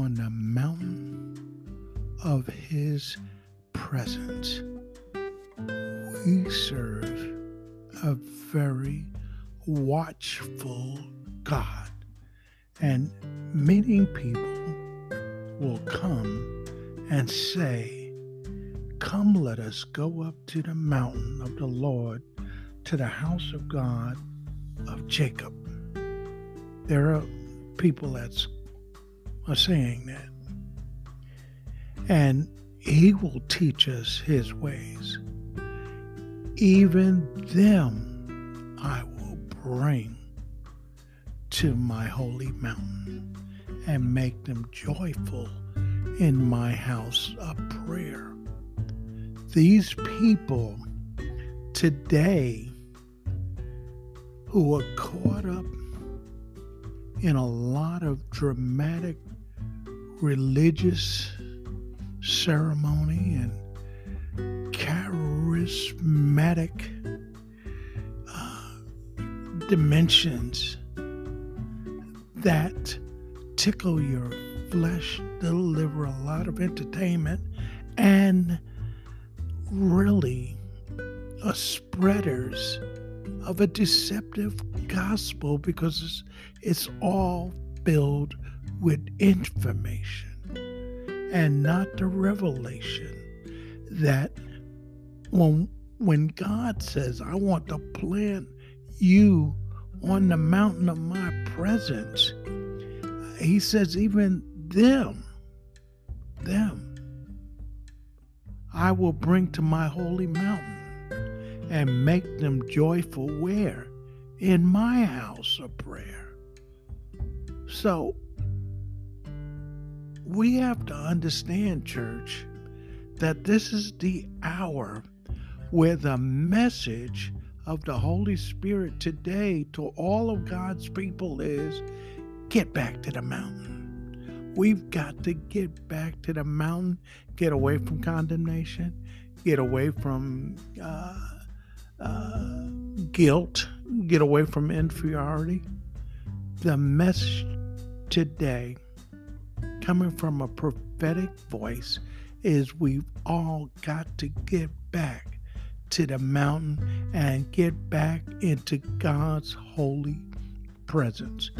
on the mountain of his presence. We serve a very watchful God, and many people will come and say, Come, let us go up to the mountain of the Lord, to the house of God of Jacob. There are people that are saying that. And he will teach us his ways. Even them I will bring to my holy mountain and make them joyful in my house of prayer. These people today who are caught up in a lot of dramatic religious ceremony and charismatic uh, dimensions that tickle your flesh, deliver a lot of entertainment, and really are spreaders of a deceptive gospel because it's, it's all filled with information and not the revelation that when when God says, I want to plant you on the mountain of my presence, he says, even them, them, I will bring to my holy mountain and make them joyful where? In my house of prayer. So we have to understand, church, that this is the hour where the message of the Holy Spirit today to all of God's people is get back to the mountain. We've got to get back to the mountain, get away from condemnation, get away from uh, uh, guilt, get away from inferiority. The message today, coming from a prophetic voice, is we've all got to get back to the mountain and get back into God's holy presence.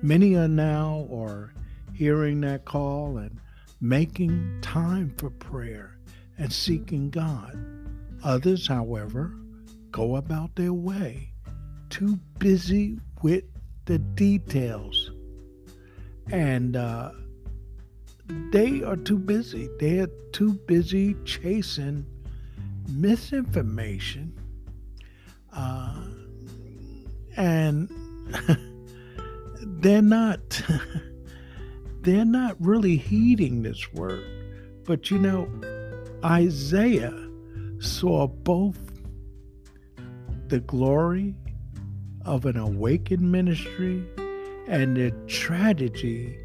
Many are now or hearing that call and making time for prayer and seeking God. Others, however, go about their way, too busy with the details. And uh, they are too busy. They're too busy chasing misinformation. Uh, and they're not they're not really heeding this word. But you know, Isaiah saw both the glory of an awakened ministry and the tragedy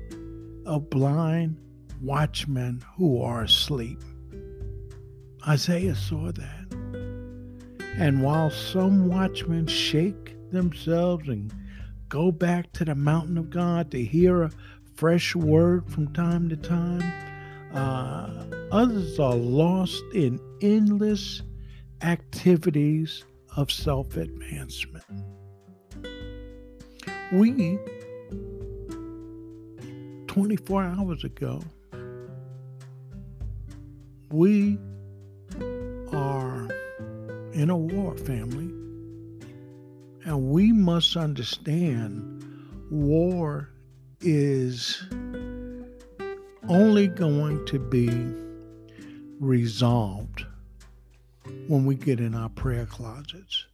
of blind watchmen who are asleep. Isaiah saw that. And while some watchmen shake themselves and go back to the mountain of God to hear a fresh word from time to time, uh, others are lost in endless activities of self advancement. We, 24 hours ago, we are in a war, family. And we must understand war is only going to be resolved when we get in our prayer closets.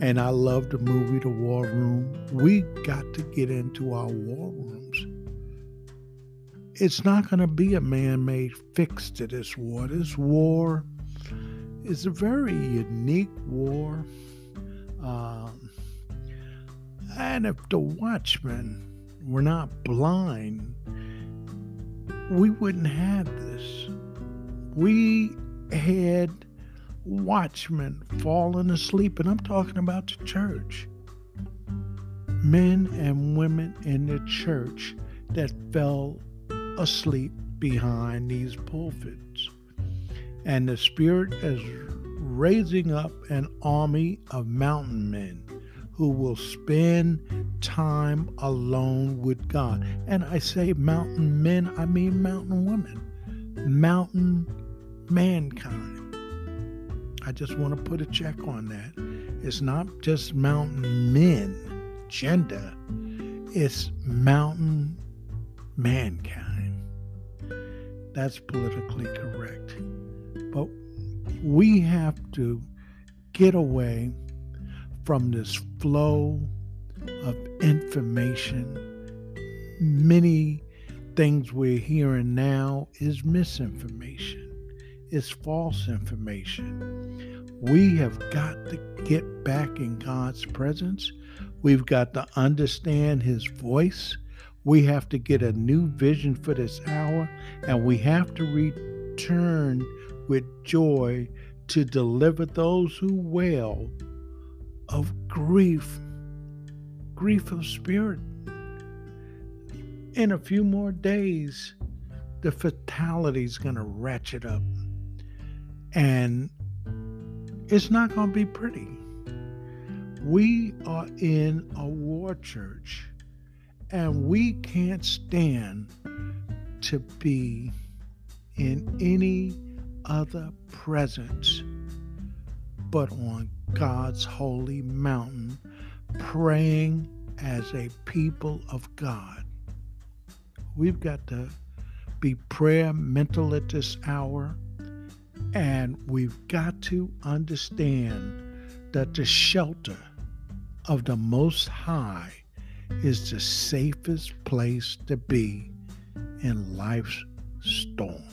And I love the movie The War Room. We got to get into our war rooms it's not going to be a man made fix to this war. This war is a very unique war. Um, and if the watchmen were not blind, we wouldn't have this. We had watchmen falling asleep, and I'm talking about the church. Men and women in the church that fell asleep behind these pulpits. And the Spirit is raising up an army of mountain men who will spend time alone with God. And I say mountain men, I mean mountain women, mountain mankind. I just want to put a check on that. It's not just mountain men, gender, it's mountain mankind. That's politically correct. But we have to get away from this flow of information. Many things we're hearing now is misinformation, it's false information. We have got to get back in God's presence. We've got to understand His voice. We have to get a new vision for this hour, and we have to return with joy to deliver those who wail of grief, grief of spirit. In a few more days, the fatality is going to ratchet up. And it's not going to be pretty. We are in a war church, and we can't stand to be in any other presence but on God's holy mountain, praying as a people of God. We've got to be prayer mental at this hour, and we've got to understand that the shelter of the Most High is the safest place to be in life's storm.